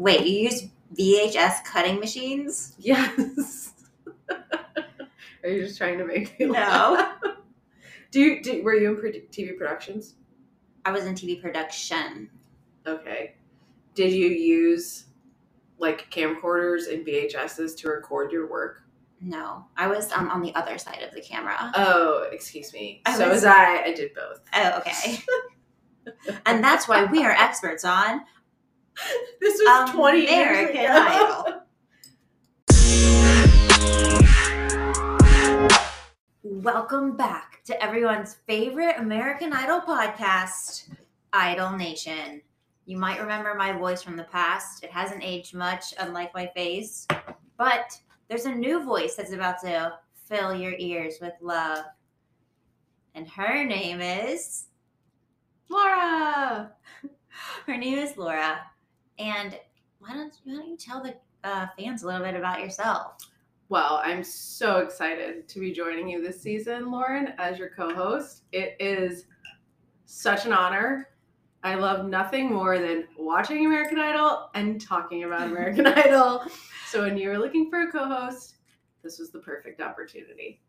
Wait, you use VHS cutting machines? Yes. Are you just trying to make me No. laugh? Do you do, were you in pro- TV productions? I was in TV production. Okay. Did you use like camcorders and VHSs to record your work? No, I was um, on the other side of the camera. Oh, excuse me. I so was- was I. I did both. oh, okay. and that's why we are experts on This was Um, 20 years American ago. Idol. Welcome back to everyone's favorite American Idol podcast, Idol Nation. You might remember my voice from the past. It hasn't aged much, unlike my face, but there's a new voice that's about to fill your ears with love. And her name is Laura. her name is Laura. And why don't why don't you tell the uh, fans a little bit about yourself? Well, I'm so excited to be joining you this season, Lauren, as your co host. It is such an honor. I love nothing more than watching American Idol and talking about American Idol. So, when you were looking for a co host, this was the perfect opportunity.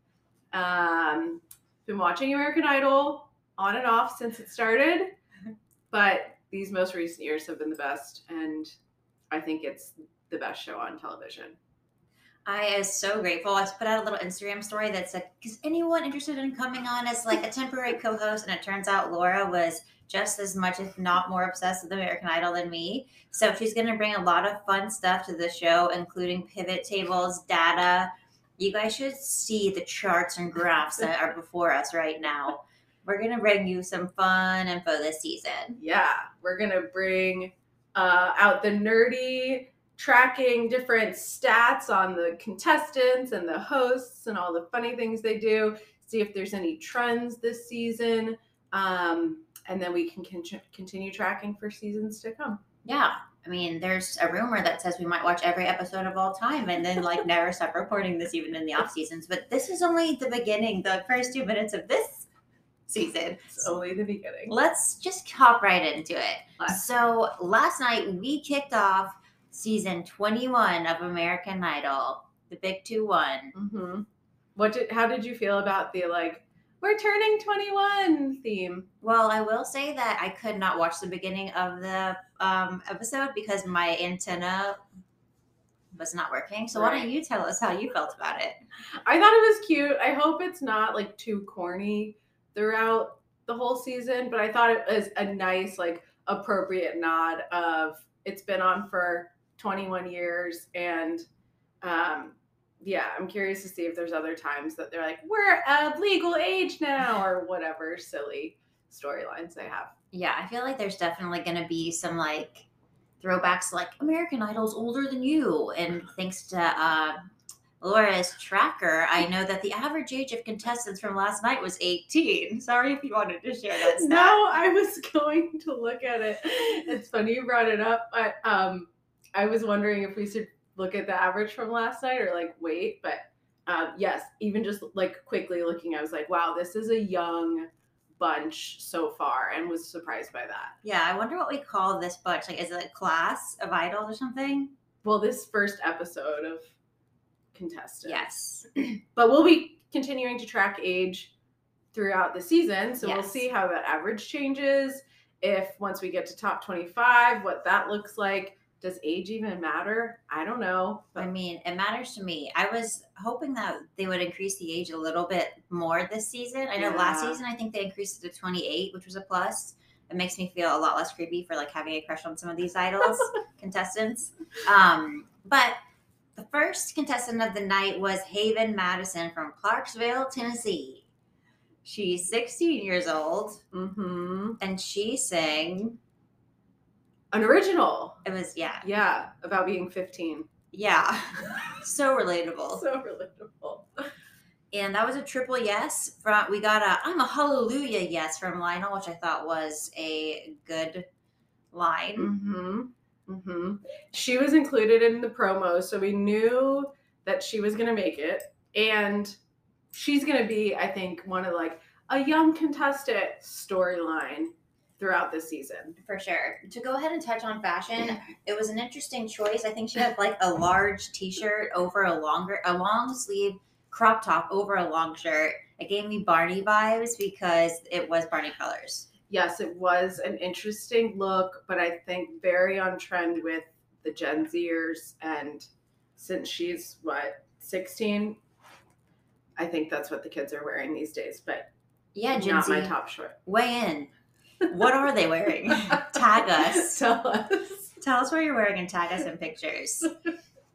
Um, been watching American Idol on and off since it started, but these most recent years have been the best, and I think it's the best show on television. I am so grateful. I put out a little Instagram story that said, "Is anyone interested in coming on as like a temporary co-host?" And it turns out Laura was just as much, if not more, obsessed with American Idol than me. So she's going to bring a lot of fun stuff to the show, including pivot tables, data. You guys should see the charts and graphs that are before us right now. We're going to bring you some fun info this season. yeah, we're gonna bring uh, out the nerdy tracking different stats on the contestants and the hosts and all the funny things they do. See if there's any trends this season, um, and then we can con- continue tracking for seasons to come. Yeah. I mean, there's a rumor that says we might watch every episode of all time and then like never stop reporting this even in the off seasons. But this is only the beginning, the first two minutes of this season. It's only the beginning. Let's just hop right into it. Let's. So last night we kicked off season 21 of American Idol, the big two one. hmm What did? How did you feel about the like? We're turning 21 theme. Well, I will say that I could not watch the beginning of the um, episode because my antenna was not working. So why don't you tell us how you felt about it? I thought it was cute. I hope it's not like too corny throughout the whole season, but I thought it was a nice, like, appropriate nod of it's been on for 21 years. And um, yeah, I'm curious to see if there's other times that they're like, we're of legal age now, or whatever silly storylines they have. Yeah, I feel like there's definitely going to be some like throwbacks like American Idol's older than you. And thanks to uh, Laura's tracker, I know that the average age of contestants from last night was 18. Sorry if you wanted to share that stat. No, I was going to look at it. It's funny you brought it up, but um, I was wondering if we should look at the average from last night or like wait. But um, yes, even just like quickly looking, I was like, wow, this is a young bunch so far, and was surprised by that. Yeah, I wonder what we call this bunch. Like, is it a class of idols or something? Well, this first episode of contestants. Yes. but we'll be continuing to track age throughout the season so we'll see how that average changes if once we get to top 25 what that looks like does age even matter i don't know I mean, it matters to me. I was hoping that they would increase the age a little bit more this season. I know last season I think they increased it to 28, which was a plus. It makes me feel a lot less creepy for like having a crush on some of these idols contestants. Um, but the first contestant of the night was Haven Madison from Clarksville, Tennessee. She's 16 years old hmm and she sang. an original It was yeah, yeah about being 15 yeah, so relatable. so relatable And that was a triple yes. From we got a I'm a hallelujah yes from Lionel, which I thought was a good line. hmm hmm She was included in the promo, so we knew that she was gonna make it, and she's gonna be, I think, one of like a young contestant storyline throughout this season. For sure. To go ahead and touch on fashion, it was an interesting choice. I think she had like a large t-shirt over a longer a long sleeve crop top over a long shirt. It gave me Barney vibes because it was Barney colors. Yes, it was an interesting look, but I think very on trend with the Gen Zers and since she's what, 16, I think that's what the kids are wearing these days, but Yeah, Gen not Z. my top short. Weigh in. What are they wearing? Tag us. Tell us. Tell us what you're wearing and tag us in pictures.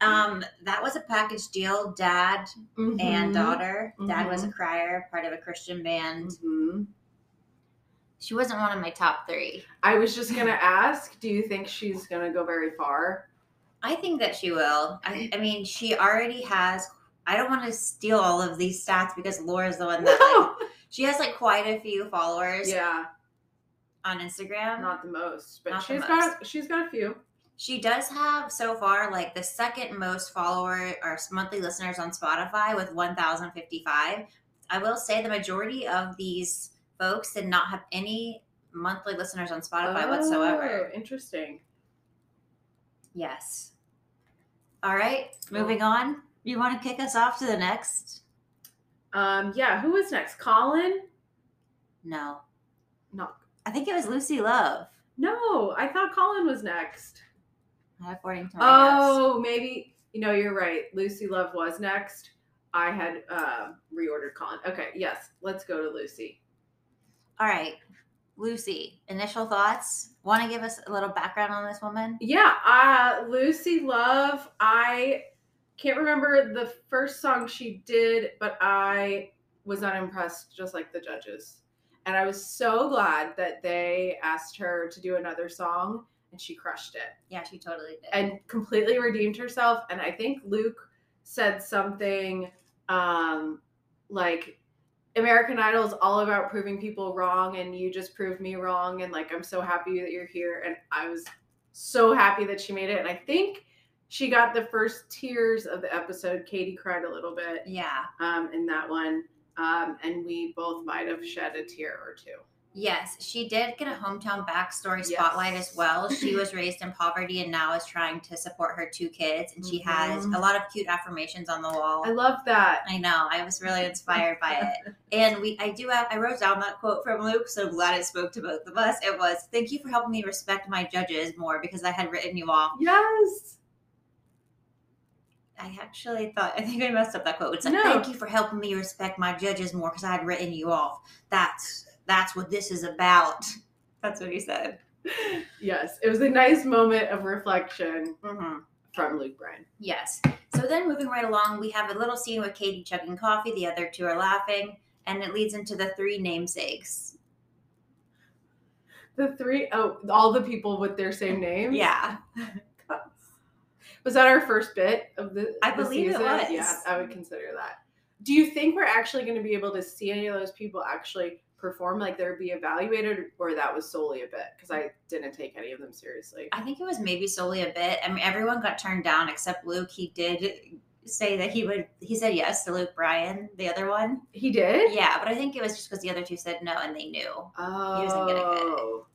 Um, that was a package deal. Dad and Mhm. daughter. Dad was a Mhm. crier, part of a Christian band. Mhm. She wasn't one of my top three. I was just gonna ask, do you think she's gonna go very far? I think that she will. I, mm. I mean, she already has. I don't want to steal all of these stats because Laura's the one that like, she has like quite a few followers yeah, on Instagram. not the most, but Not she's got she's got a few. She does have so far like the second most follower or monthly listeners on Spotify with 1,055. I will say the majority of these folks did not have any monthly listeners on Spotify whatsoever. Oh, Interesting. Yes. All right, moving on. You want to kick us off to the next? Um, yeah, who was next? Colin? No. No. I think it was Lucy Love. No, I thought Colin was next. Not according to my notes. Oh, maybe. You know, you're right. Lucy Love was next. I had uh, reordered Colin. Okay, yes, let's go to Lucy. All right. Lucy, initial thoughts? Want to give us a little background on this woman? Yeah, uh, Lucy Love. I can't remember the first song she did, but I was unimpressed, just like the judges. And I was so glad that they asked her to do another song, and she crushed it Yeah, she totally did. and completely redeemed herself. And I think Luke said something um, like, American Idol is all about proving people wrong, and you just proved me wrong. And like, I'm so happy that you're here. And I was so happy that she made it. And I think she got the first tears of the episode. Katy cried a little bit yeah. um, in that one. Um, and we both might have shed a tear or two. Yes, she did get a hometown backstory Yes. spotlight as well. She was raised in poverty and now is trying to support her two kids. And she has Mhm. a lot of cute affirmations on the wall. I love that. I know. I was really inspired by it. And we I do have I wrote down that quote from Luke, so I'm glad it spoke to both of us. It was, Thank you for helping me respect my judges more because I had written you off. Yes. I actually thought I think I messed up that quote. It's like, No. thank you for helping me respect my judges more because I had written you off. That's that's what this is about. That's what he said. Yes. It was a nice moment of reflection Mm-hmm. from Luke Bryan. Yes. So then moving right along, we have a little scene with Katy chugging coffee. The other two are laughing, and it leads into the three namesakes. The three oh all the people with their same names. Yeah. Was that our first bit of the? I the believe it was. Yeah, I would consider that. Do you think we're actually going to be able to see any of those people actually perform, like they're be evaluated, or that was solely a bit? Because I didn't take any of them seriously. I think it was maybe solely a bit. I mean, everyone got turned down except Luke. He did say that he would. He said yes to Luke Bryan, the other one. He did. Yeah, but I think it was just because the other two said no and they knew. Oh. wasn't gonna get it. Oh.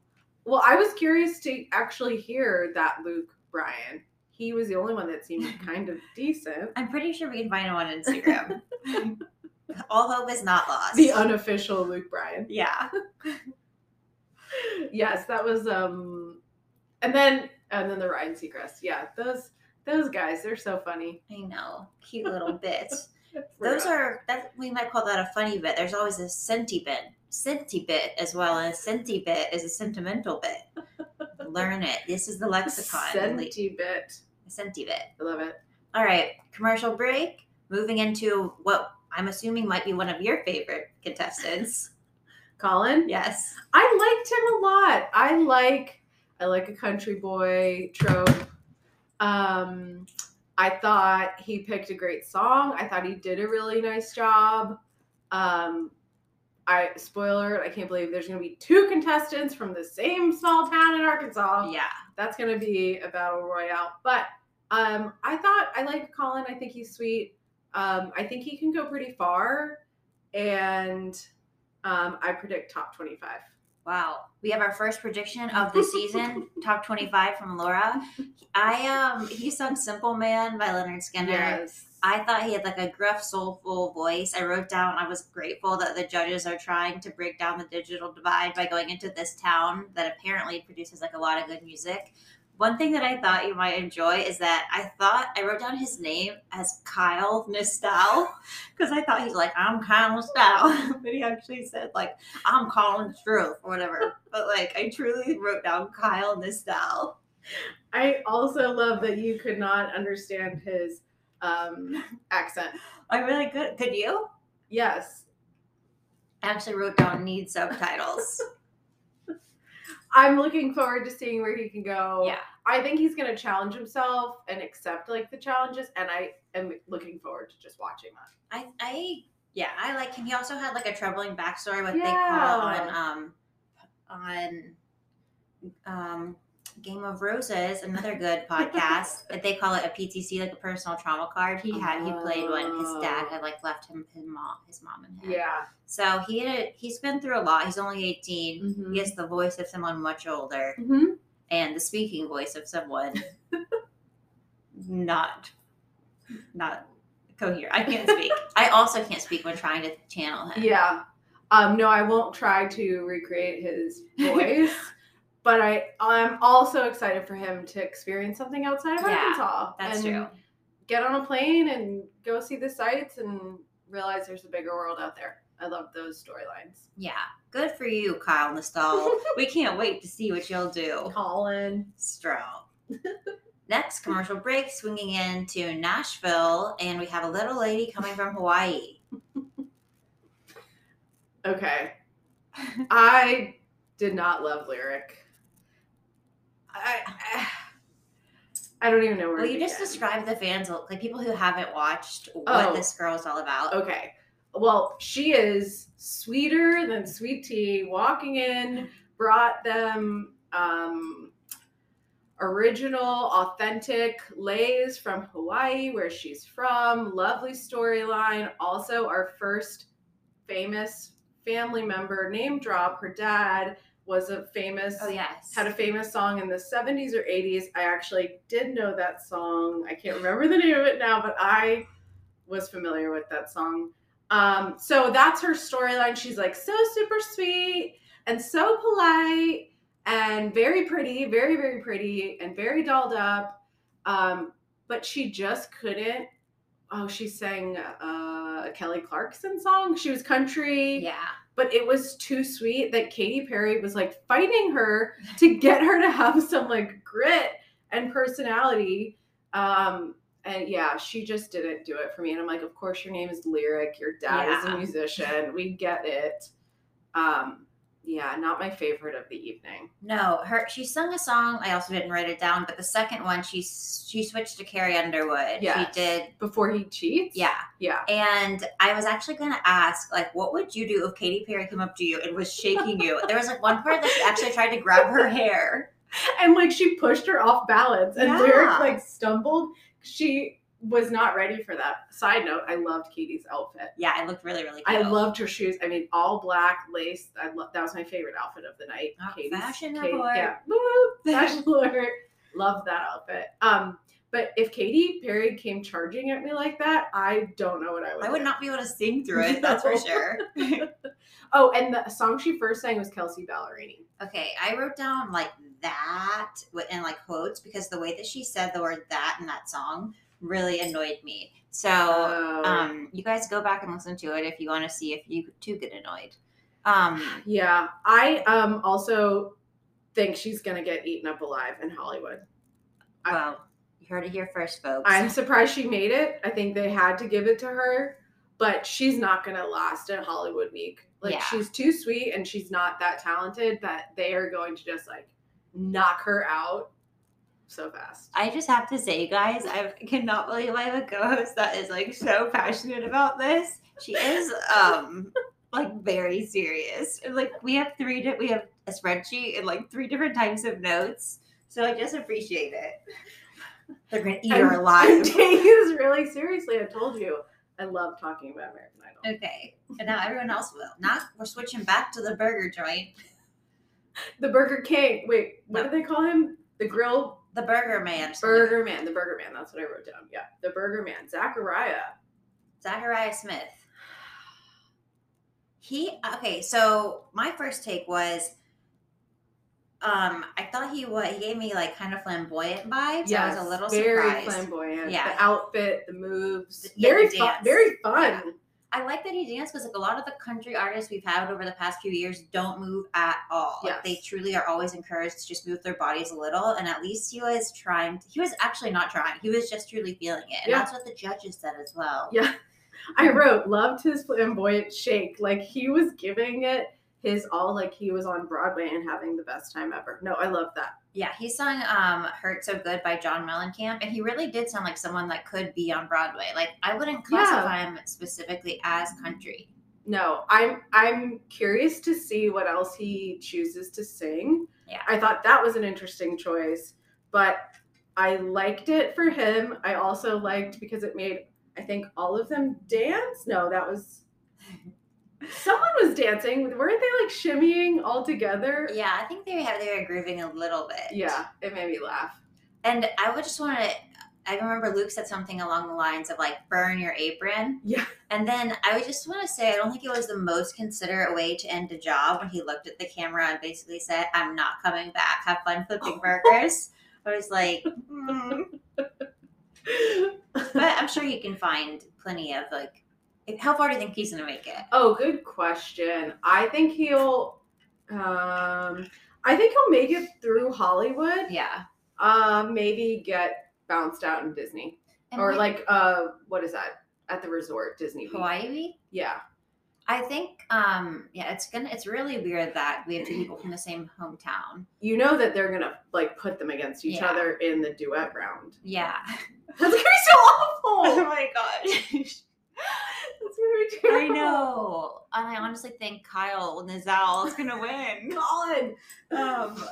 Well, I was curious to actually hear that Luke Bryan. He was the only one that seemed kind of decent. I'm pretty sure we can find him on Instagram. All hope is not lost. The unofficial Luke Bryan. yeah. yes, that was um and then and then the Ryan Seacrest. Yeah, those those guys, they're so funny. I know. Cute little bits. Those real. are that we might call that a funny bit. There's always a senti bit, senti bit as well, and a senti bit is a sentimental bit. Learn it. This is the lexicon. Senti bit. A senti bit. I love it. All right, commercial break. Moving into what I'm assuming might be one of your favorite contestants. Colin? Yes. I liked him a lot. I like I like a country boy trope. Um I thought he picked a great song. I thought he did a really nice job. Um I spoiler, I can't believe there's gonna be two contestants from the same small town in Arkansas. Yeah. That's gonna be a battle royale. But um I thought I like Colin. I think he's sweet. Um I think he can go pretty far. And um I predict top 25. Wow. We have our first prediction of the season, top 25 from Laura. I um he sung Simple Man by Lynyrd Skynyrd. Yes. I thought he had like a gruff, soulful voice. I wrote down I was grateful that the judges are trying to break down the digital divide by going into this town that apparently produces like a lot of good music. One thing that I thought you might enjoy is that I thought I wrote down his name as Kyle Nistal because I thought he's like I'm Kyle Nistal, but he actually said like I'm Colin Struth or whatever. But like I truly wrote down Kyle Nistal. I also love that you could not understand his um, accent. I really good. Could you? Yes. I actually wrote down need subtitles. I'm looking forward to seeing where he can go. yeah. I think he's going to challenge himself and accept like the challenges, and I am looking forward to just watching that. I, I, yeah, I like him. He also had like a troubling backstory, what they Yeah. call on, um, on, um, Game of Roses, another good podcast. but they call it a PTC, like a personal trauma card. He had, he played when his dad had like left him his mom, his mom and him. Yeah. So he had, he's been through a lot. He's only 18. Mhm. He has the voice of someone much older hmm and the speaking voice of someone not, not coherent. I can't speak. I also can't speak when trying to channel him. Yeah. Um, no, I won't try to recreate his voice, but I I'm also excited for him to experience something outside of Yeah, Arkansas. that's true. Get on a plane and go see the sights and realize there's a bigger world out there. I love those storylines. Yeah, good for you, Kyle Nestal. we can't wait to see what you'll do. Colin. Stroud. Next commercial break, swinging into Nashville, and we have a little lady coming from Hawaii. Okay. I did not love lyric. I I, I don't even know where Well, you just begin. described the fans, like people who haven't watched what Oh. this is all about. Okay. Well, she is sweeter than sweet tea. Walking in, brought them um, original, authentic leis from Hawaii, where she's from. Lovely storyline. Also, our first famous family member name drop. Her dad was a famous Oh yes. had a famous song in the 70s or 80s. I actually did know that song. I can't remember the name of it now, but I was familiar with that song. Um, so that's her storyline. She's like so super sweet and so polite and very pretty, very, very pretty and very dolled up. Um, but she just couldn't. Oh, she sang uh, a Kelly Clarkson song. She was country yeah. but it was too sweet that Katy Perry was like fighting her to get her to have some like grit and personality. Um, and yeah, she just didn't do it for me. And I'm like, of course, your name is Lyric. Your dad is a musician. We get it. Um, yeah, not my favorite of the evening. No, her she sung a song. I also didn't write it down, but the second one she she switched to Carrie Underwood. Yes. She did. Before he cheats? Yeah. Yeah. And I was actually going to ask, like, what would you do if Katy Perry came up to you and was shaking you? There was like one part that she actually tried to grab her hair. And like she pushed her off balance and Yeah. Lyric like stumbled. She was not ready for that. Side note, I loved Katy's outfit. Yeah, it looked really, really cute. I loved her shoes. I mean, all black lace. I lo- that was my favorite outfit of the night. Oh, Katy's- fashion Kate- report. Yeah, woo, fashion alert. Loved that outfit. Um, but if Katy Perry came charging at me like that, I don't know what I would. I would do. not be able to sing through it. That's for sure. Oh, and the song she first sang was Kelsea Ballerini. Okay, I wrote down like that in like quotes because the way that she said the word that in that song really annoyed me. So, Oh. um, you guys go back and listen to it if you want to see if you too get annoyed. Um, yeah, I um also think she's gonna get eaten up alive in Hollywood. I- well, you heard it here first, folks. I'm surprised she made it. I think they had to give it to her, but she's not going to last at Hollywood Week. Like Yeah. she's too sweet and she's not that talented that they are going to just like knock her out so fast. I just have to say, guys, I cannot believe I have a co-host that is like so passionate about this. She is um like very serious. Like we have three, di- we have a spreadsheet and like three different types of notes. So I just appreciate it. They're gonna eat her I'm- I'm alive. taking this really seriously. I told you. I love talking about American Idol. Okay, and now everyone else will. Now we're switching back to the burger joint. The Burger King. Wait, what do they call him? The grill The Burger Man. Burger Man. The Burger Man. That's what I wrote down. Yeah, the Burger Man. Zachariah. Zachariah Smith. He okay, so my first take was um I thought he was he gave me like kind of flamboyant vibes. so I was a little very surprised. flamboyant. Yeah. The outfit, the moves, Yeah, very the fun. Very fun. I like that he danced because like a lot of the country artists we've had over the past few years don't move at all. Like they truly are always encouraged to just move their bodies a little. And at least he was trying to, he was actually not trying. He was just truly feeling it. And Yeah. that's what the judges said as well. Yeah. I wrote loved his flamboyant shake. Like he was giving it his all. Like he was on Broadway and having the best time ever. No, I love that. Yeah, he sung um Hurt So Good by John Mellencamp and he really did sound like someone that could be on Broadway. Like I wouldn't classify him specifically as country. No, I'm I'm curious to see what else he chooses to sing. Yeah. I thought that was an interesting choice, but I liked it for him. I also liked because it made I think all of them dance. No, that was someone was dancing. Weren't they like shimmying all together? Yeah, I think they have they were grooving a little bit. Yeah, it made me laugh. And I would just want to I remember Luke said something along the lines of like burn your apron. Yeah. And then I would just want to say I don't think it was the most considerate way to end a job when he looked at the camera and basically said, I'm not coming back. Have fun flipping burgers. I was like, hmm. but I'm sure you can find plenty of like. How far do you think he's gonna make it? Oh, good question. I think he'll um I think he'll make it through Hollywood. Yeah, Um maybe get bounced out in Disney. and or we- like uh what is that? At the resort Disney. Hawaii week. Yeah. I think, um, yeah, it's gonna. It's really weird that we have two people from the same hometown. You know that they're going to like put them against each Yeah. other in the duet round. Yeah. That's going to be so awful. Oh my gosh. That's going to be I know, and I honestly think Kyle Nizal is gonna win. Colin. Um,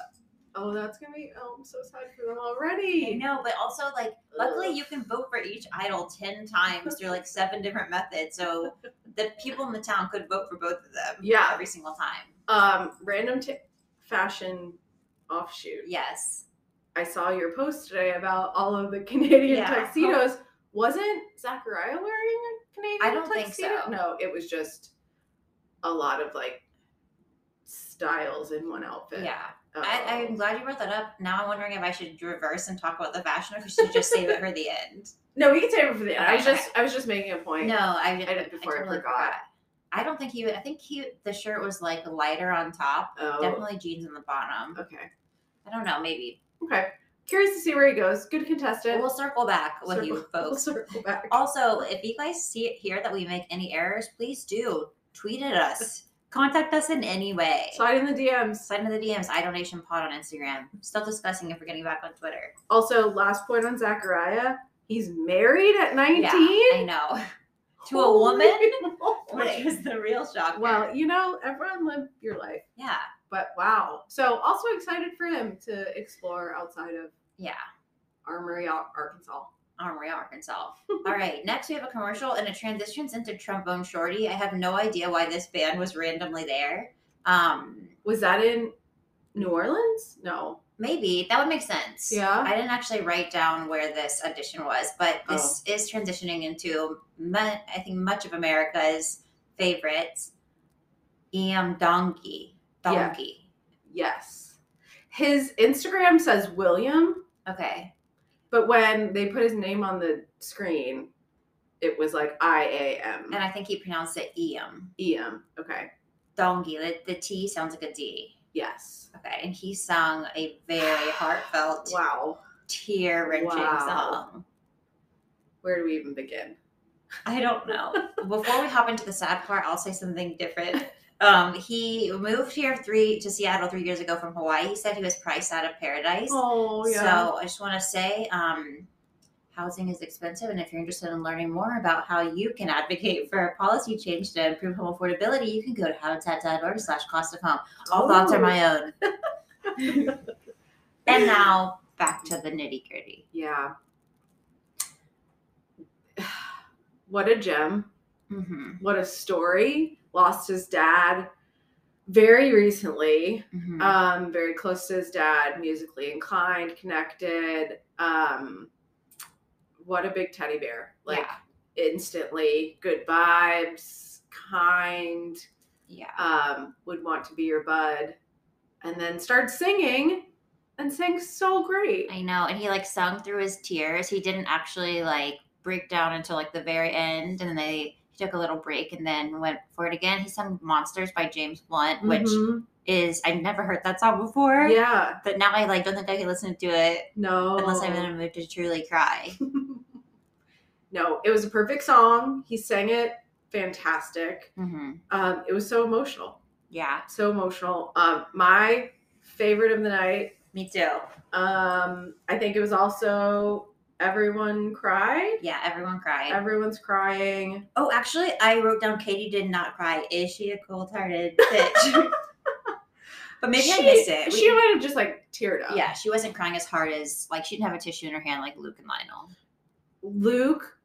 Oh, that's going to be oh, I'm so sad for them I already. know, but also like, luckily you can vote for each idol ten times through like seven different methods, so the people in the town could vote for both of them. Yeah. every single time. Um random t- fashion offshoot. Yes. I saw your post today about all of the Canadian Yeah. tuxedos. Wasn't Zachariah wearing Canadian I don't think so. No, it was just a lot of like styles in one outfit. Yeah. Oh. I, I'm glad you brought that up. Now I'm wondering if I should reverse and talk about the fashion, or if we should just save it for the end. no, we can save it for the end. I was just I was just making a point. No, I, I did before I totally forgot. I don't think he. would I think he. The shirt was like lighter on top. Oh, Definitely jeans on the bottom. okay. I don't know. Maybe Okay. Curious to see where he goes. Good contestant. we'll circle back with you Circle- we'll folks. circle back. Also, if you guys see it here that we make any errors, please do tweet at us. Contact us in any way. Slide in the DMs. Slide in the DMs, Idol Nation Pod on Instagram. Still discussing if we're getting back on Twitter. Also, last point on Zachariah. He's married at 19. Yeah, I know. To a woman? Holy Which was the real shock. Well, you know, everyone live your life. yeah, But wow. So also excited for him to explore outside of yeah. Armory, Arkansas. Armory, Arkansas. All right, next we have a commercial and it transitions into Trombone Shorty. I have no idea why this band was randomly there. Um, Was that in New Orleans? No. maybe that would make sense. Yeah. I didn't actually write down where this audition was, but this is transitioning into I think much of America's favorites, Iam Donkey. Yeah. Donkey. Yes. His Instagram says William, Okay. but when they put his name on the screen, it was like I A M. And I think he pronounced it Iam. E M. Okay. Donkey. The, the T sounds like a D. Yes. Okay. And he sung a very heartfelt, Wow. tear wrenching Wow. song. Where do we even begin? I don't know. Before we hop into the sad part, I'll say something different. Um, he moved here three to Seattle three years ago from Hawaii. He said he was priced out of paradise. Oh yeah. So I just want to say, um, housing is expensive, and if you're interested in learning more about how you can advocate for a policy change to improve home affordability, you can go to habitat.org/slash cost of home. All thoughts are Oh. my own. and now back to the nitty gritty. Yeah. What a gem. hmm What a story. Lost his dad very recently, Mhm. um, very close to his dad, musically inclined, connected. Um, what a big teddy bear! Like Yeah. instantly good vibes, kind. yeah. Um, would want to be your bud, and then started singing, and sang so great. I know. And he like sung through his tears. He didn't actually like break down until like the very end. And then they he took a little break and then went for it again. He sung Monsters by James Blunt, which Mhm. is I've never heard that song before. yeah, But now I like don't think I can listen to it no, unless I'm in a mood to truly cry. no, it was a perfect song. He sang it fantastic. hmm Um, it was so emotional, Yeah, so emotional. Um, my favorite of the night. me too. Um, I think it was also everyone cried. Yeah, everyone cried. Everyone's crying. oh, actually, I wrote down Katy did not cry. Is she a cold hearted bitch? but maybe I She- missed it. We- She might have just like teared up. yeah, she wasn't crying as hard as like she didn't have a tissue in her hand like Luke and Lionel. Luke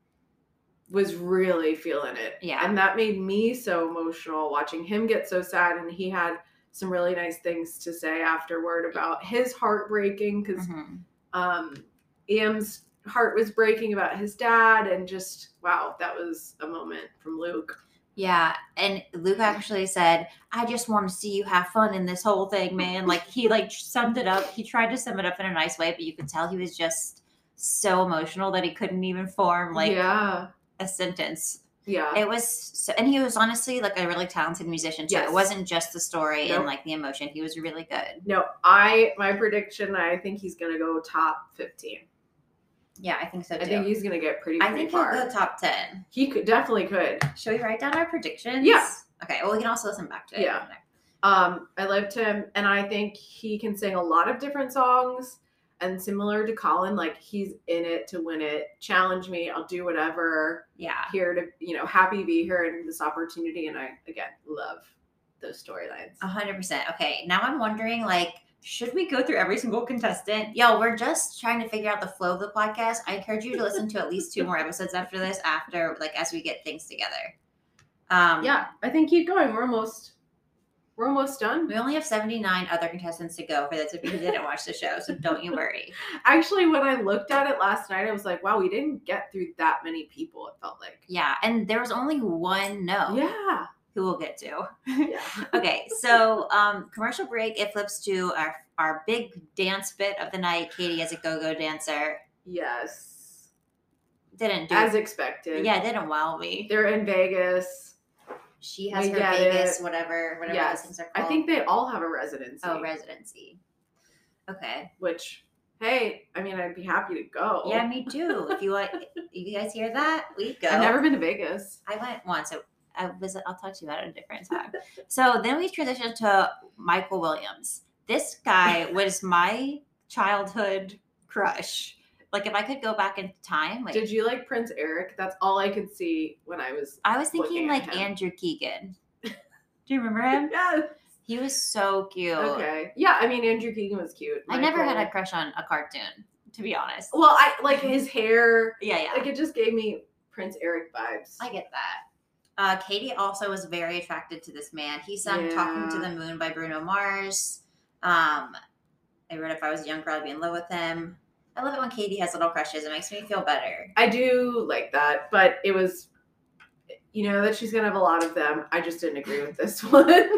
was really feeling it. Yeah. And that made me so emotional watching him get so sad. And he had some really nice things to say afterward about his heartbreaking because Mhm. um, Iam's heart was breaking about his dad. And just, wow, that was a moment from Luke. Yeah, and Luke actually said, "I just want to see you have fun in this whole thing, man." Like he like summed it up. He tried to sum it up in a nice way, but you could tell he was just so emotional that he couldn't even form like yeah. a sentence. Yeah. It was, so, and he was honestly like a really talented musician too. Yes. It wasn't just the story Nope. and like the emotion. He was really good. no, I, my prediction, I think he's to go top 15. Yeah, I think so too. I think he's going to get pretty, I pretty think he'll go top ten. he could definitely could. Should we write down our predictions? Yeah. Okay. Well, we can also listen back to it. Yeah. Um, I loved him, and I think he can sing a lot of different songs. And similar to Colin, like he's in it to win it. Challenge me, I'll do whatever. Yeah. Here to, you know, happy to be here in this opportunity. And I again love those storylines. A hundred percent. Okay, now I'm wondering, like, should we go through every single contestant? Yo, we're just trying to figure out the flow of the podcast. I encourage you to listen to at least two more episodes after this, after like as we get things together. Um, Yeah, I think keep going. We're almost, we're almost done. we only have 79 other contestants to go for this if you didn't watch the show, so don't you worry. Actually, when I looked at it last night, I was like, wow, we didn't get through that many people. It felt like. Yeah, and there was only one no Yeah. Who we'll get to. Yeah. Okay, so um, commercial break. It flips to our our big dance bit of the night. Katy as a go-go dancer yes. didn't do As expected. yeah, didn't wow me. They're in Vegas. She has We her Vegas, it. whatever, whatever Yes. things are I think they all have a residency. oh residency. Okay. Which, hey, I mean, I'd be happy to go. Yeah, me too. If you want, you guys hear that? We go. I've never been to Vegas. I went once. So I visit. I'll talk to you about it a different time. so then we transitioned to Michael Williams. This guy was my childhood crush. Like if I could go back in time, like Did you like Prince Eric? That's all I could see when I was. I was thinking looking at like him. Andrew Keegan. Do you remember him? Yes. He was so cute. Okay. Yeah, I mean, Andrew Keegan was cute. I never had a crush on a cartoon, to be honest. Well, I like his hair. Yeah, yeah. Like it just gave me Prince Eric vibes. I get that. Uh, Katy also was very attracted to this man. He sung "Talking to the Moon" by Bruno Mars. Um, I read "If I was a young girl, I'd be in love with him." I love it when Katy has little crushes. It makes me feel better. I do like that, but it was, you know, that she's gonna have a lot of them. I just didn't agree with this one.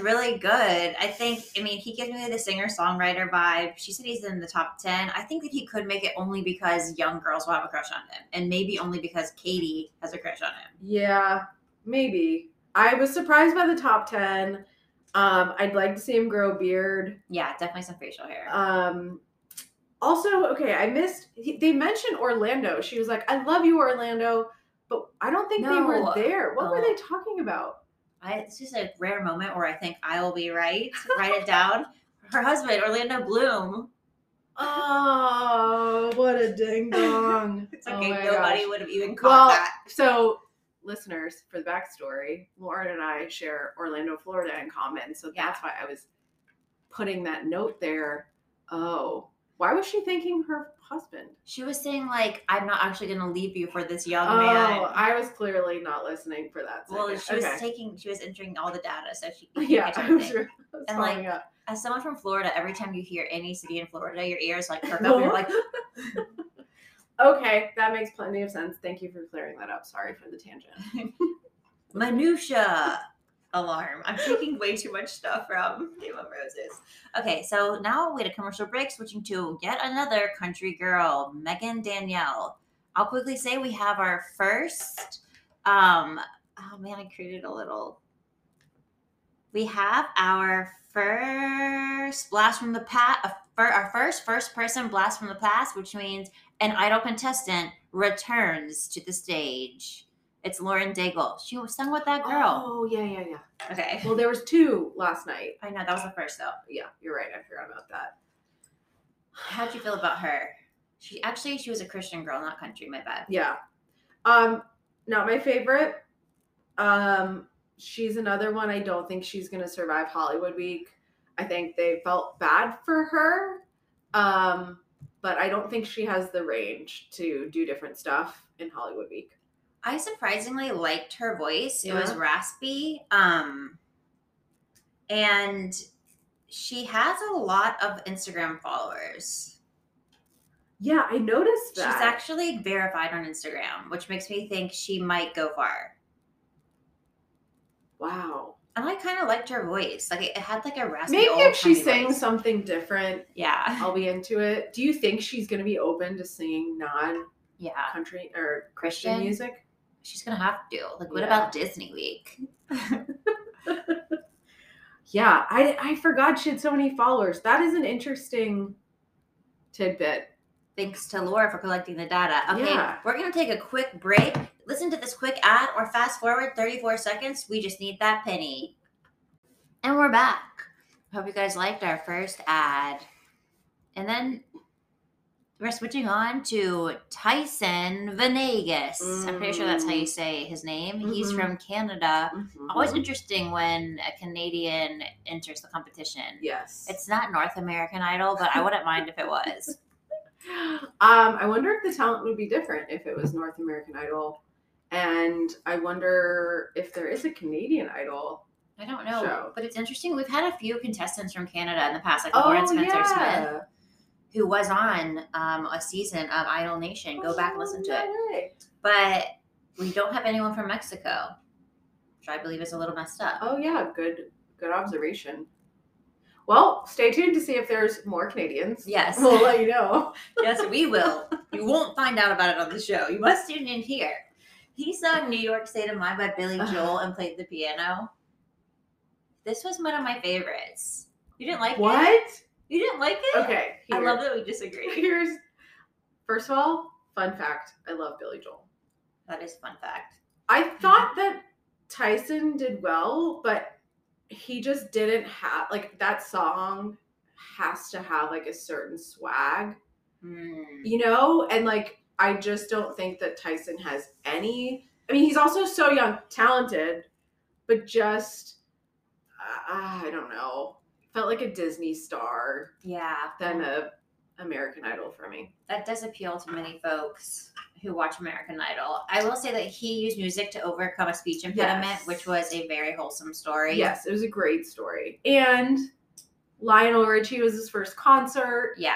I thought he was really good. I think, I mean, he gives me the singer songwriter vibe. She said he's in the top 10. I think that he could make it only because young girls will have a crush on him, and maybe only because Katy has a crush on him. yeah, maybe. I was surprised by the top ten. Um, I'd like to see him grow a beard. Yeah, definitely some facial hair. Um, also, okay, I missed. They mentioned Orlando. She was like, "I love you, Orlando," but I don't think they were there. What were they talking about? I, it's just a rare moment where I think I will be right. Write it down. Her husband, Orlando Bloom. Oh, what a ding dong! It's Oh okay. my nobody gosh. would have even caught Well, that. so listeners, for the backstory, Lauren and I share Orlando, Florida in common, so Yeah. that's why I was putting that note there. Oh, Why was she thanking her husband? She was saying like, "I'm not actually going to leave you for this young Oh, man." I was clearly not listening for that. well, second. she was taking, she was entering all the data, so she could Yeah, I was, everything. I was And, like, up. As someone from Florida, every time you hear any city in Florida, your ears like perk up. And you're like, Okay, that makes plenty of sense. Thank you for clearing that up. Sorry for the tangent. minutia alarm. I'm taking way too much stuff from Game of Roses. Okay, so now we had a commercial break, switching to yet another country girl, Megan Danielle. I'll quickly say we have our first. Um, oh man, I created a little. We have our first blast from the past. Our first first person blast from the past, which means an idol contestant returns to the stage. It's Lauren Daigle. She was sung with that girl. Oh yeah, yeah, yeah. Okay. Well, there was two last night. I know that was the first though. Yeah, you're right. I forgot about that. How'd you feel about her? She actually she was a Christian girl, not country. My bad. Yeah. Um, not my favorite. Um, she's another one. I don't think she's gonna survive Hollywood Week. I think they felt bad for her. Um, but I don't think she has the range to do different stuff in Hollywood Week. I surprisingly liked her voice. It was raspy. Um and she has a lot of Instagram followers. Yeah, I noticed She's actually verified on Instagram, which makes me think she might go far. wow. And I kind of liked her voice. Like it had like a raspy. Maybe if she sang voice. something different, Yeah. I'll be into it. Do you think she's gonna be open to singing non Yeah. country or Christian Christian? music? She's gonna have to. Like, what Yeah. about Disney Week? Yeah, I I forgot she had so many followers. That is an interesting tidbit. Thanks to Laura for collecting the data. Okay, Yeah. we're gonna take a quick break. Listen to this quick ad or fast forward 34 seconds. We just need that penny. And we're back. Hope you guys liked our first ad. And then we're switching on to Tyson Venegas. I'm pretty sure that's how you say his name. He's Mhm. from Canada. Always Mhm. interesting when a Canadian enters the competition. yes. It's not North American Idol, but I wouldn't mind if it was. um, I wonder if the talent would be different if it was North American Idol, and I wonder if there is a Canadian Idol. I don't know, Show. but it's interesting. We've had a few contestants from Canada in the past, like Oh Lauren Spencer Smith, yeah, who was on um, a season of Idol Nation. Go back and listen to it. But we don't have anyone from Mexico, which I believe is a little messed up. Oh yeah, good good observation. Well, stay tuned to see if there's more Canadians. Yes. We'll let you know. yes, we will. You won't find out about it on the show. You must tune in here. He sung New York State of Mind by Billy Joel and played the piano. This was one of my favorites. You didn't like it? What? You didn't like it? Okay. I here. love that we disagree. Here's first of all, fun fact. I love Billy Joel. That is fun fact. I thought that Tyson did well, but he just didn't have like that song has to have like a certain swag, Hmm. you know? And like I just don't think that Tyson has any I mean, he's also so young, talented, but just uh, I don't know. Felt like a Disney star Yeah, than a American Idol for me. that does appeal to many folks who watch American Idol. I will say that he used music to overcome a speech impediment, Yes. which was a very wholesome story. Yes, it was a great story. And Lionel Richie was his first concert. Yeah.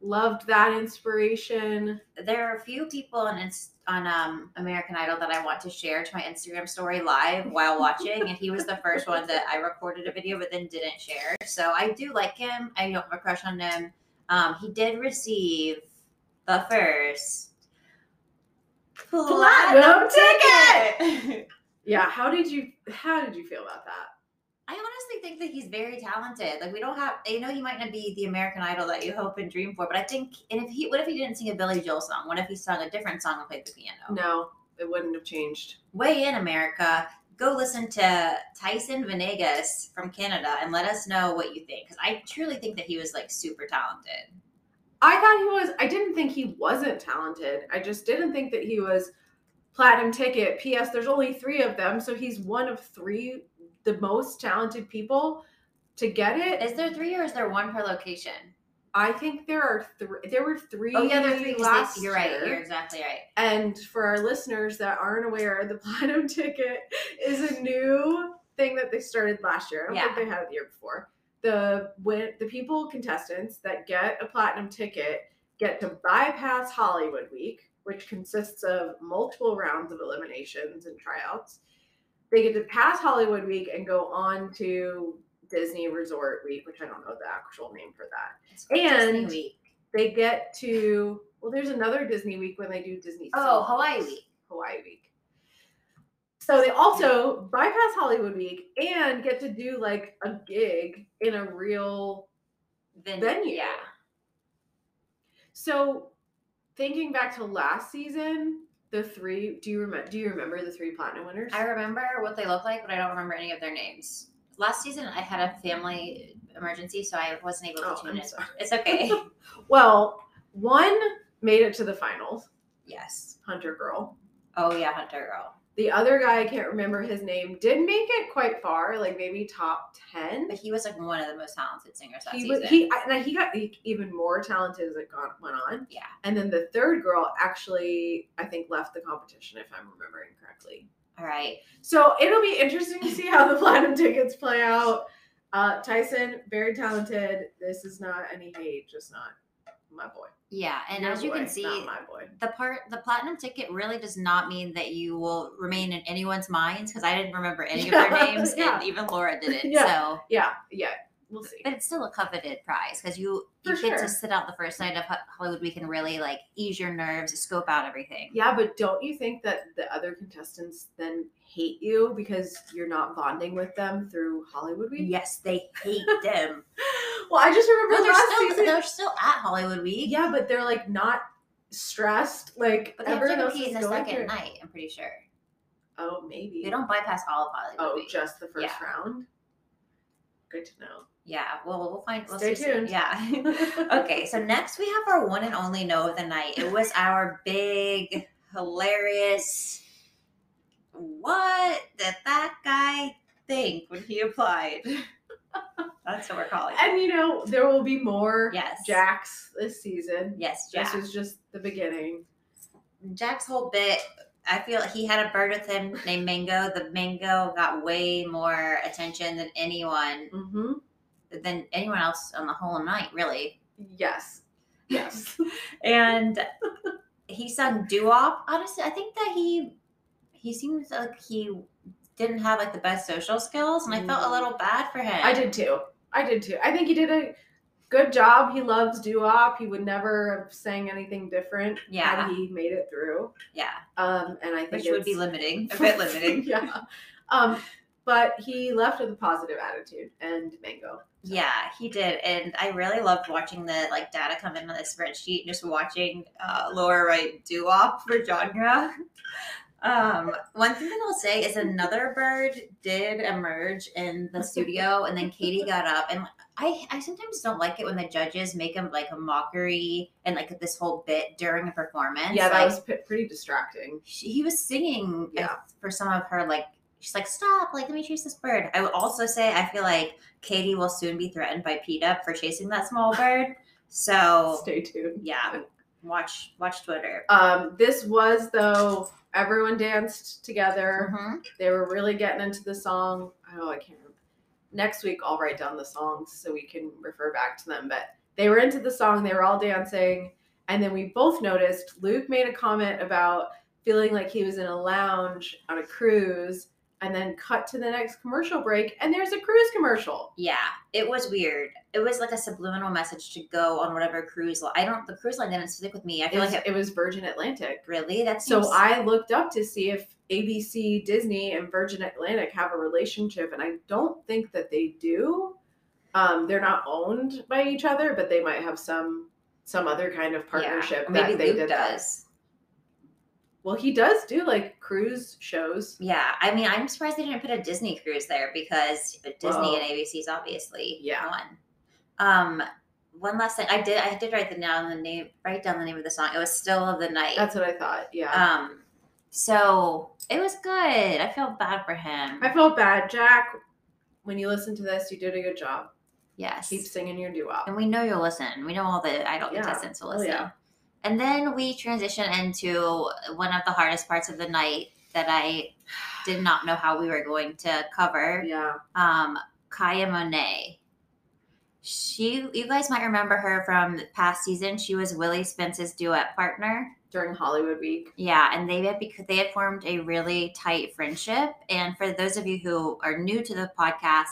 Loved that inspiration. There are a few people on Inst- on um, American Idol that I want to share to my Instagram story live while watching, and he was the first one that I recorded a video but then didn't share. So I do like him. I don't have a crush on him. Um, he did receive the first Platinum ticket! Yeah, how did you how did you feel about that? I honestly think that he's very talented. Like we don't have, I know he might not be the American Idol that you hope and dream for, but I think, and if he, what if he didn't sing a Billy Joel song? What if he sung a different song and played the piano? No, it wouldn't have changed. Way in America, go listen to Tyson Venegas from Canada and let us know what you think, because I truly think that he was like super talented. I thought he was I didn't think he wasn't talented. I just didn't think that he was platinum ticket. PS there's only 3 of them, so he's one of 3 the most talented people to get it. Is there three or is there one per location? I think there are three. There were three. Oh yeah, there are three. last they- You're right. year. You're exactly right. And for our listeners that aren't aware, the platinum ticket is a new thing that they started last year. I don't Yeah. think they had it the year before. The when the people contestants that get a platinum ticket get to bypass Hollywood Week, which consists of multiple rounds of eliminations and tryouts. They get to pass Hollywood Week and go on to Disney Resort Week, which I don't know the actual name for that. Called Disney And- Week. They get to well, there's another Disney Week when they do Disney. Oh. Hawaii Week. Hawaii Week. So they also bypass Hollywood Week and get to do like a gig in a real venue. Yeah. So thinking back to last season, the three do you remember do you remember the three platinum winners? I remember what they look like, but I don't remember any of their names. Last season, I had a family emergency, so I wasn't able to Oh, tune I'm in. sorry. It's okay. well, one made it to the finals, yes. Hunter Girl. Oh yeah, Hunter Girl. The other guy, I can't remember his name, did make it quite far, like maybe top 10. But he was like one of the most talented singers that he season. was he I- and he got even more talented as it got, went on. Yeah. And then the third girl actually, I think, left the competition if I'm remembering correctly. All right. So it'll be interesting to see how the platinum tickets play out. Uh, Tyson, very talented. This is not any hate, just not my boy. Yeah, and Your as you boy, can see, the part the platinum ticket really does not mean that you will remain in anyone's minds because I didn't remember any of their names yeah. and even Laura didn't. Yeah. So Yeah, yeah, we'll see. but it's still a coveted prize because you you For get to sit out the first night of Hollywood Week and really like ease your nerves, scope out everything. Yeah, but don't you think that the other contestants then hate you because you're not bonding with them through Hollywood Week? Yes, they hate them. Well, I just remember Well, they're last still season. they're still at Hollywood Week. Yeah, but they're like not stressed. Like But they have to compete in the second through. night, I'm pretty sure. Oh, maybe. They don't bypass all of Hollywood Oh, Week. just the first Yeah. round. Good to know. Yeah, well, we'll find. We'll Stay see soon. tuned. Yeah. okay, so next we have our one and only no of the night. It was our big, hilarious. What did that guy think when he applied? That's what we're calling. it. and you know there will be more Yes. Jacks this season. Yes, Jack. This is just the beginning. Jack's whole bit. I feel he had a bird with him named Mango. The Mango got way more attention than anyone Mm-hmm. Than anyone else on the whole night, really. Yes. Yes. and he sung doo-wop. Honestly, I think that he he seems like he didn't have like the best social skills, and I felt a little bad for him. I did too. I did too. I think he did a good job. He loves doo-wop. He would never have sang anything different Yeah. had he made it through. Yeah, Um, and I think which would be limiting, a bit limiting. yeah. Um, but he left with a positive attitude and mango. Yeah, he did, and I really loved watching the like data come in on the spreadsheet. Just watching uh, Laura write doo-wop for genre. Um, one thing that I'll say is another bird did emerge in the studio, and then Katy got up, and I I sometimes don't like it when the judges make him like a mockery and like this whole bit during a performance. Yeah, that Like, was p- pretty distracting. she, he was singing Yeah. for some of her like she's like stop like let me chase this bird i would also say i feel like katy will soon be threatened by PETA for chasing that small bird so Stay tuned. yeah watch watch twitter Um, this was though everyone danced together. Mhm. They were really getting into the song. Oh, I can't remember. Next week I'll write down the songs so we can refer back to them. But they were into the song. They were all dancing, and then we both noticed Luke made a comment about feeling like he was in a lounge on a cruise, and then cut to the next commercial break, and there's a cruise commercial. yeah it was weird it was like a subliminal message to go on whatever cruise line i don't the cruise line didn't stick with me i It feel was, like it it was Virgin Atlantic. really that's So I looked up to see if ABC, Disney, and Virgin Atlantic have a relationship, and I don't think that they do. Um, they're not owned by each other, but they might have some some other kind of partnership. yeah, maybe that they luke did that. Well, he does do like cruise shows. yeah i mean i'm surprised they didn't put a disney cruise there because disney and abc's obviously yeah. one um one last thing i did i did write the down the name write down the name of the song it was still of the night That's what I thought. Yeah, um so it was good i feel bad for him I felt bad, Jack. When you listen to this, you did a good job. Yes. Keep singing your doo wop. And we know you'll listen. We know all the idol Yeah. contestants will Oh, listen. yeah. And then we transition into one of the hardest parts of the night that I did not know how we were going to cover. Yeah. Um, Kaya Monet. She, you guys might remember her from the past season. She was Willie Spence's duet partner. During Hollywood Week. Yeah, and they had because they had formed a really tight friendship. And for those of you who are new to the podcast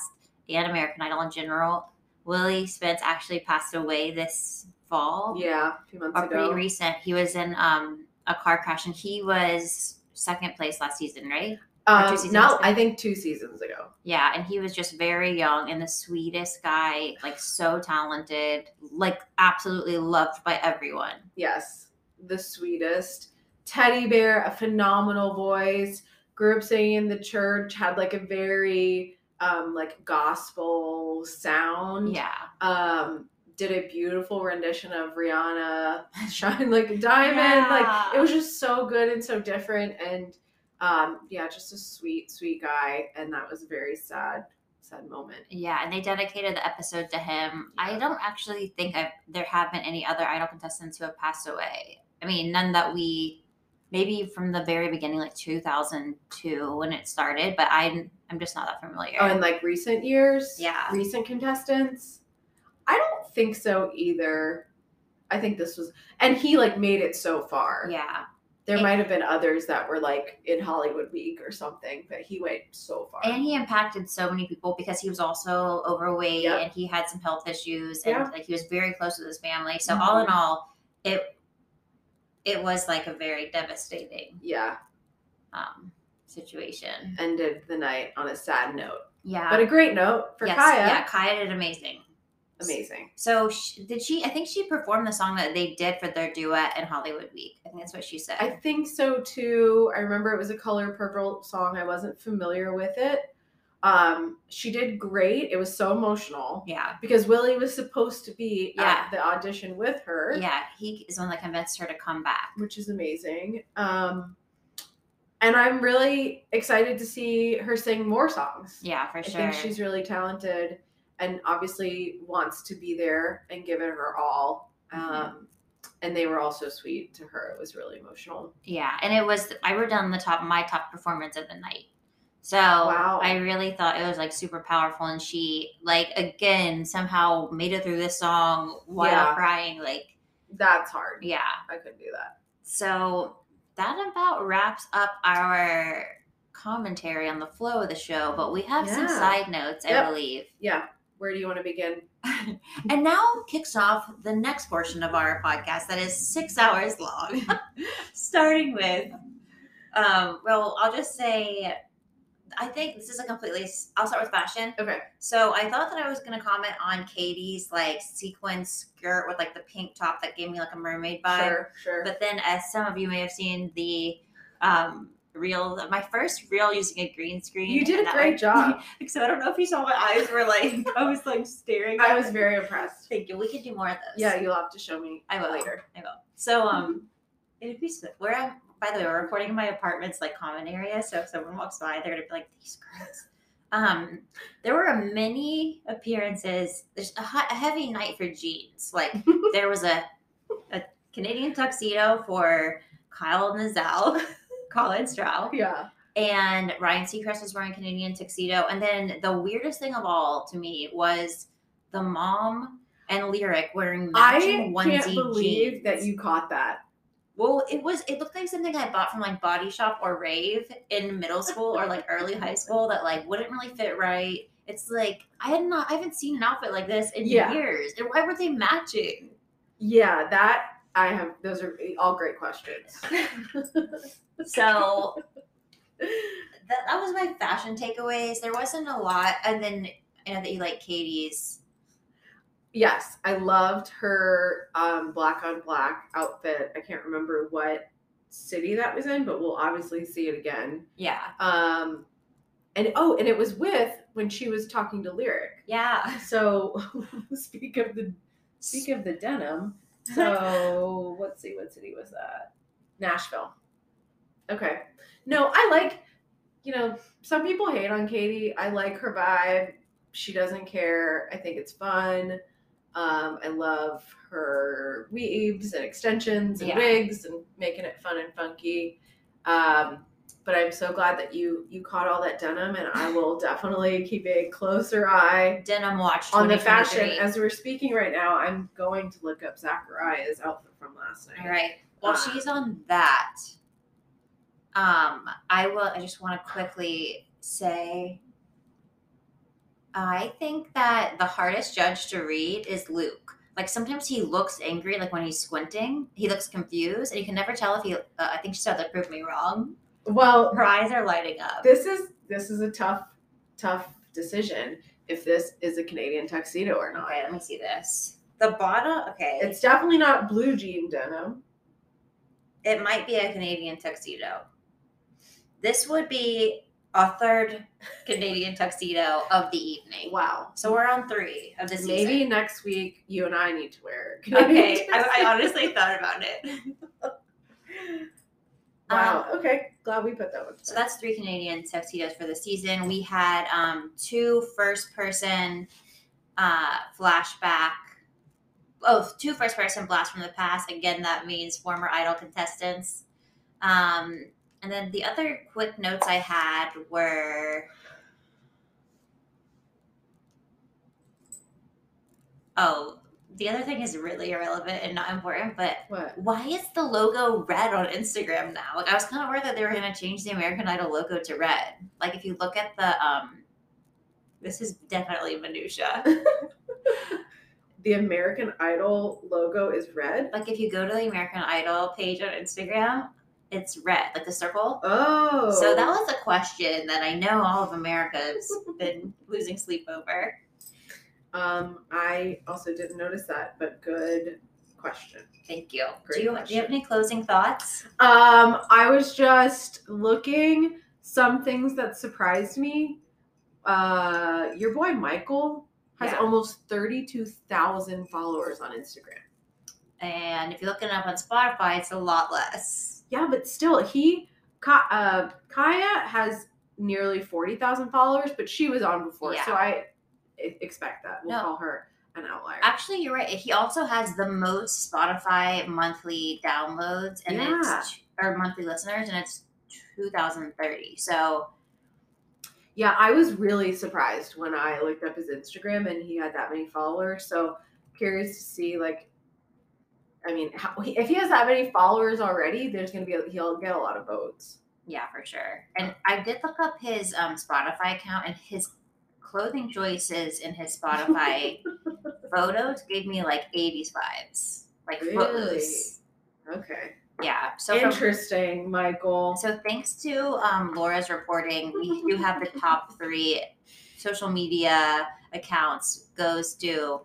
and American Idol in general, Willie Spence actually passed away this fall Yeah. A few months or pretty recent. He was in um, a car crash and he was second place last season, right? Um, no. I think two seasons ago. Yeah, and he was just very young and the sweetest guy, like so talented, like absolutely loved by everyone. Yes. The sweetest. Teddy Bear, a phenomenal voice. Grew up singing in the church, had like a very um like gospel sound. Yeah. Um did a beautiful rendition of Rihanna Shine Like a Diamond. Like it was just so good and so different and um yeah, just a sweet, sweet guy. And that was a very sad, sad moment. Yeah, and they dedicated the episode to him. I don't actually think I've, there have been any other Idol contestants who have passed away. I mean, none that we maybe from the very beginning, like 2002 when it started, but I'm I'm just not that familiar. Oh, in like recent years? Yeah. Recent contestants? I don't think so either. I think this was and he like made it so far. yeah, There might have been others that were like in Hollywood Week or something, but he went so far. and he impacted so many people because he was also overweight Yep. and he had some health issues and like he was very close with his family. So all in all, it it was like a very devastating yeah, um, situation. ended the night on a sad note. Yeah, But a great note for yes, Kaya. yeah, Kaya did amazing. Amazing. So sh- did she? I think she performed the song that they did for their duet in Hollywood Week. I think that's what she said. I think so too. I remember it was a Color Purple song. I wasn't familiar with it. Um, she did great. It was so emotional yeah, because Willie was supposed to be Yeah. at the audition with her. yeah. He is the one that convinced her to come back. which is amazing. Um, and I'm really excited to see her sing more songs. Yeah, for sure. I think she's really talented and obviously wants to be there and give it her all. Mm-hmm. Um, and they were also sweet to her. It was really emotional. yeah, and it was. I wrote down the top my top performance of the night. So Wow. I really thought it was like super powerful, and she like again somehow made it through this song while Yeah. crying. Like That's hard. yeah. I couldn't do that. So that about wraps up our commentary on the flow of the show. But we have some side notes, I Yep. believe. Yeah. Where do you want to begin? and now kicks off the next portion of our podcast that is six hours long, starting with, um, well, I'll just say, I think this is a completely, I'll start with fashion. Okay. So I thought that I was going to comment on Katy's like sequin skirt with like the pink top that gave me like a mermaid vibe. Sure, sure. But then, as some of you may have seen the um, reel, my first reel using a green screen. you did a great was- job. So I don't know if you saw my eyes were like I was like staring. I was very impressed. Thank you. We could do more of those. Yeah, you'll have to show me I will. later. I will. So um, it'd be so- where I'm. By the way, we're recording in my apartment's like common area, so if someone walks by, they're gonna be like these girls. Um, there were many appearances. There's a, hot, a heavy night for jeans. Like there was a a Canadian tuxedo for Kyle Nizal, Colin Stough, Yeah. and Ryan Seacrest was wearing Canadian tuxedo. And then the weirdest thing of all to me was the mom and Lyric wearing I matching onesie can't believe jeans. that you caught that. Well, it was. It looked like something I bought from like Body Shop or Rave in middle school or like early high school that like wouldn't really fit right. It's like I had not. I haven't seen an outfit like this in Yeah. years. And why were they matching? Yeah, that I have. Those are all great questions. So that, that was my fashion takeaways. There wasn't a lot, and then I know that you like Katy's. yes, I loved her um, black on black outfit. I can't remember what city that was in, but we'll obviously see it again. Yeah, Um, and oh, and it was with when she was talking to Lyric. yeah. So speak of the speak of the denim. So let's see, what city was that? Nashville. Okay. No, I like, you know, some people hate on Katy. I like her vibe. she doesn't care. I think it's fun. Um, I love her weaves and extensions and Yeah. wigs and making it fun and funky. Um, but I'm so glad that you you caught all that denim, and I will definitely keep a closer eye Denim Watch on the fashion. As we're speaking right now, I'm going to look up Zachariah's outfit from last night. All right. Well, Uh, she's on that. Um, I will. I just want to quickly say, I think that the hardest judge to read is Luke. Like sometimes he looks angry, like when he's squinting, he looks confused, and you can never tell if he. Uh, I think she's about to prove me wrong. Well, Her eyes are lighting up. this is this is a tough tough decision if this is a Canadian tuxedo or not. Okay, let me see this. The bottom. Okay, It's definitely not blue jean denim. it might be a Canadian tuxedo. This would be a third Canadian tuxedo of the evening. Wow. So we're on three of the season. Maybe next week you and I need to wear. a Okay, I, I honestly thought about it. Wow. okay. Glad we put that one. So that's three Canadian tuxedos for the season. We had um, two first person uh, flashback. Oh, two first person blasts from the past. Again, that means former Idol contestants. Um, and then the other quick notes I had were. Oh, the other thing is really irrelevant and not important, but what? why is the logo red on Instagram now? Like I was kind of worried that they were going to change the American Idol logo to red. Like if you look at the um this is definitely minutia. The American Idol logo is red. like if you go to the American Idol page on Instagram, it's red, like the circle. Oh. So that was a question that I know all of America's been losing sleep over. Um, I also didn't notice that, but good question. Thank you. Great do you do you have any closing thoughts? Um, I was just looking some things that surprised me. Uh, your boy Michael has Yeah. almost thirty-two thousand followers on Instagram. And if you look it up on Spotify, it's a lot less. Yeah, but still, he Ka- uh, Kaya has nearly forty thousand followers, but she was on before, Yeah. so I expect that. We'll No. call her an outlier. Actually, you're right. He also has the most Spotify monthly downloads and Yeah. it's or monthly listeners, and it's 2030. So Yeah, I was really surprised when I looked up his Instagram and he had that many followers. So curious to see, like, I mean, how, if he has that many followers already, there's gonna be a, he'll get a lot of votes. yeah, for sure. And I did look up his um, Spotify account, and his clothing choices in his Spotify photos gave me like 80s vibes, like Really? footloose. Okay, Yeah. So from, interesting, Michael. So thanks to um, Laura's reporting, we do have the top three social media accounts goes to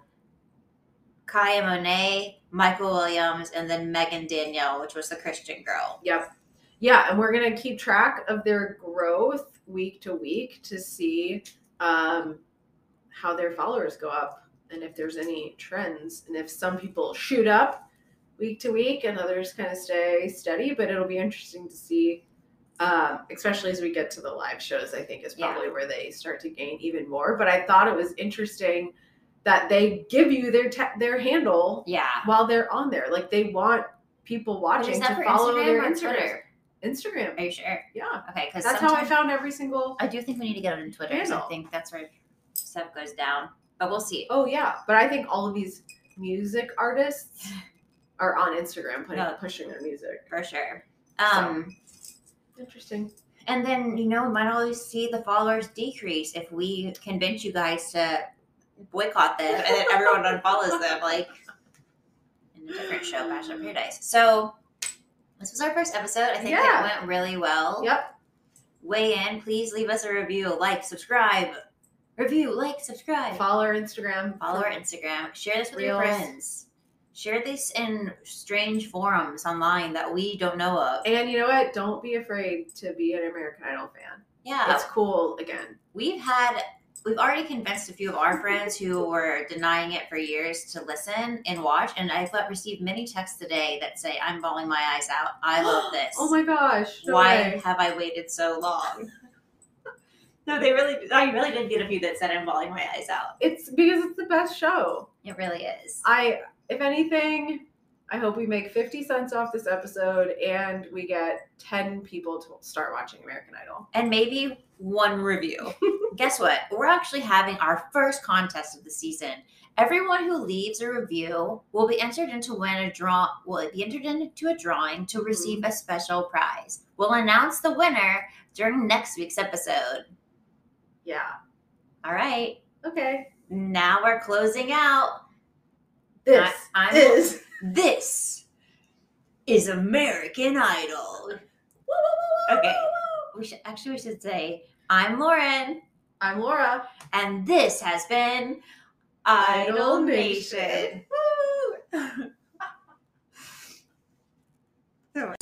Kaya Monet, Michael Williams, and then Megan Danielle, which was the Christian girl. Yep. Yeah, and we're gonna keep track of their growth week to week to see um, how their followers go up and if there's any trends and if some people shoot up week to week and others kind of stay steady. But it'll be interesting to see, um, especially as we get to the live shows. I think is Yeah. probably where they start to gain even more. But I thought it was interesting that they give you their te- their handle Yeah. while they're on there. Like they want people watching to follow Instagram their Instagram. Instagram. Are you sure? Yeah. Okay, because That's how I found every single. I do think we need to get on Twitter. 'cause I Handle. think that's where stuff goes down. But we'll see. Oh yeah, but I think all of these music artists are on Instagram putting, No. pushing their music. For sure. Um, Interesting. And then, you know, we might always see the followers decrease if we convince you guys to boycott them and then everyone unfollows them, like in a different show, Bachelor Paradise. So, this was our first episode. I think Yeah. it went really well. Yep. Weigh in. Please leave us a review, like, subscribe. Review, like, subscribe. Follow our Instagram. Follow our Instagram. Share this with your friends. Share this in strange forums online that we don't know of. And you know what? Don't be afraid to be an American Idol fan. Yeah. It's cool again. we've had we've already convinced a few of our friends who were denying it for years to listen and watch and i've received many texts today that say i'm bawling my eyes out i love this Oh my gosh. No why way. have i waited so long No, they really. I really did get a few that said I'm bawling my eyes out. It's because it's the best show. It really is. I, if anything, I hope we make 50 cents off this episode and we get 10 people to start watching American Idol. and maybe one review. Guess what? We're actually having our first contest of the season. Everyone who leaves a review will be entered into win a draw. Will be entered into a drawing to mm-hmm. receive a special prize. We'll announce the winner during next week's episode. Yeah. All right. Okay. Now we're closing out. This I- I'm- is. This is American Idol. Okay. We should actually we should say I'm Lauren. I'm Laura. And this has been Idol, Idol Nation. Nation. Woo!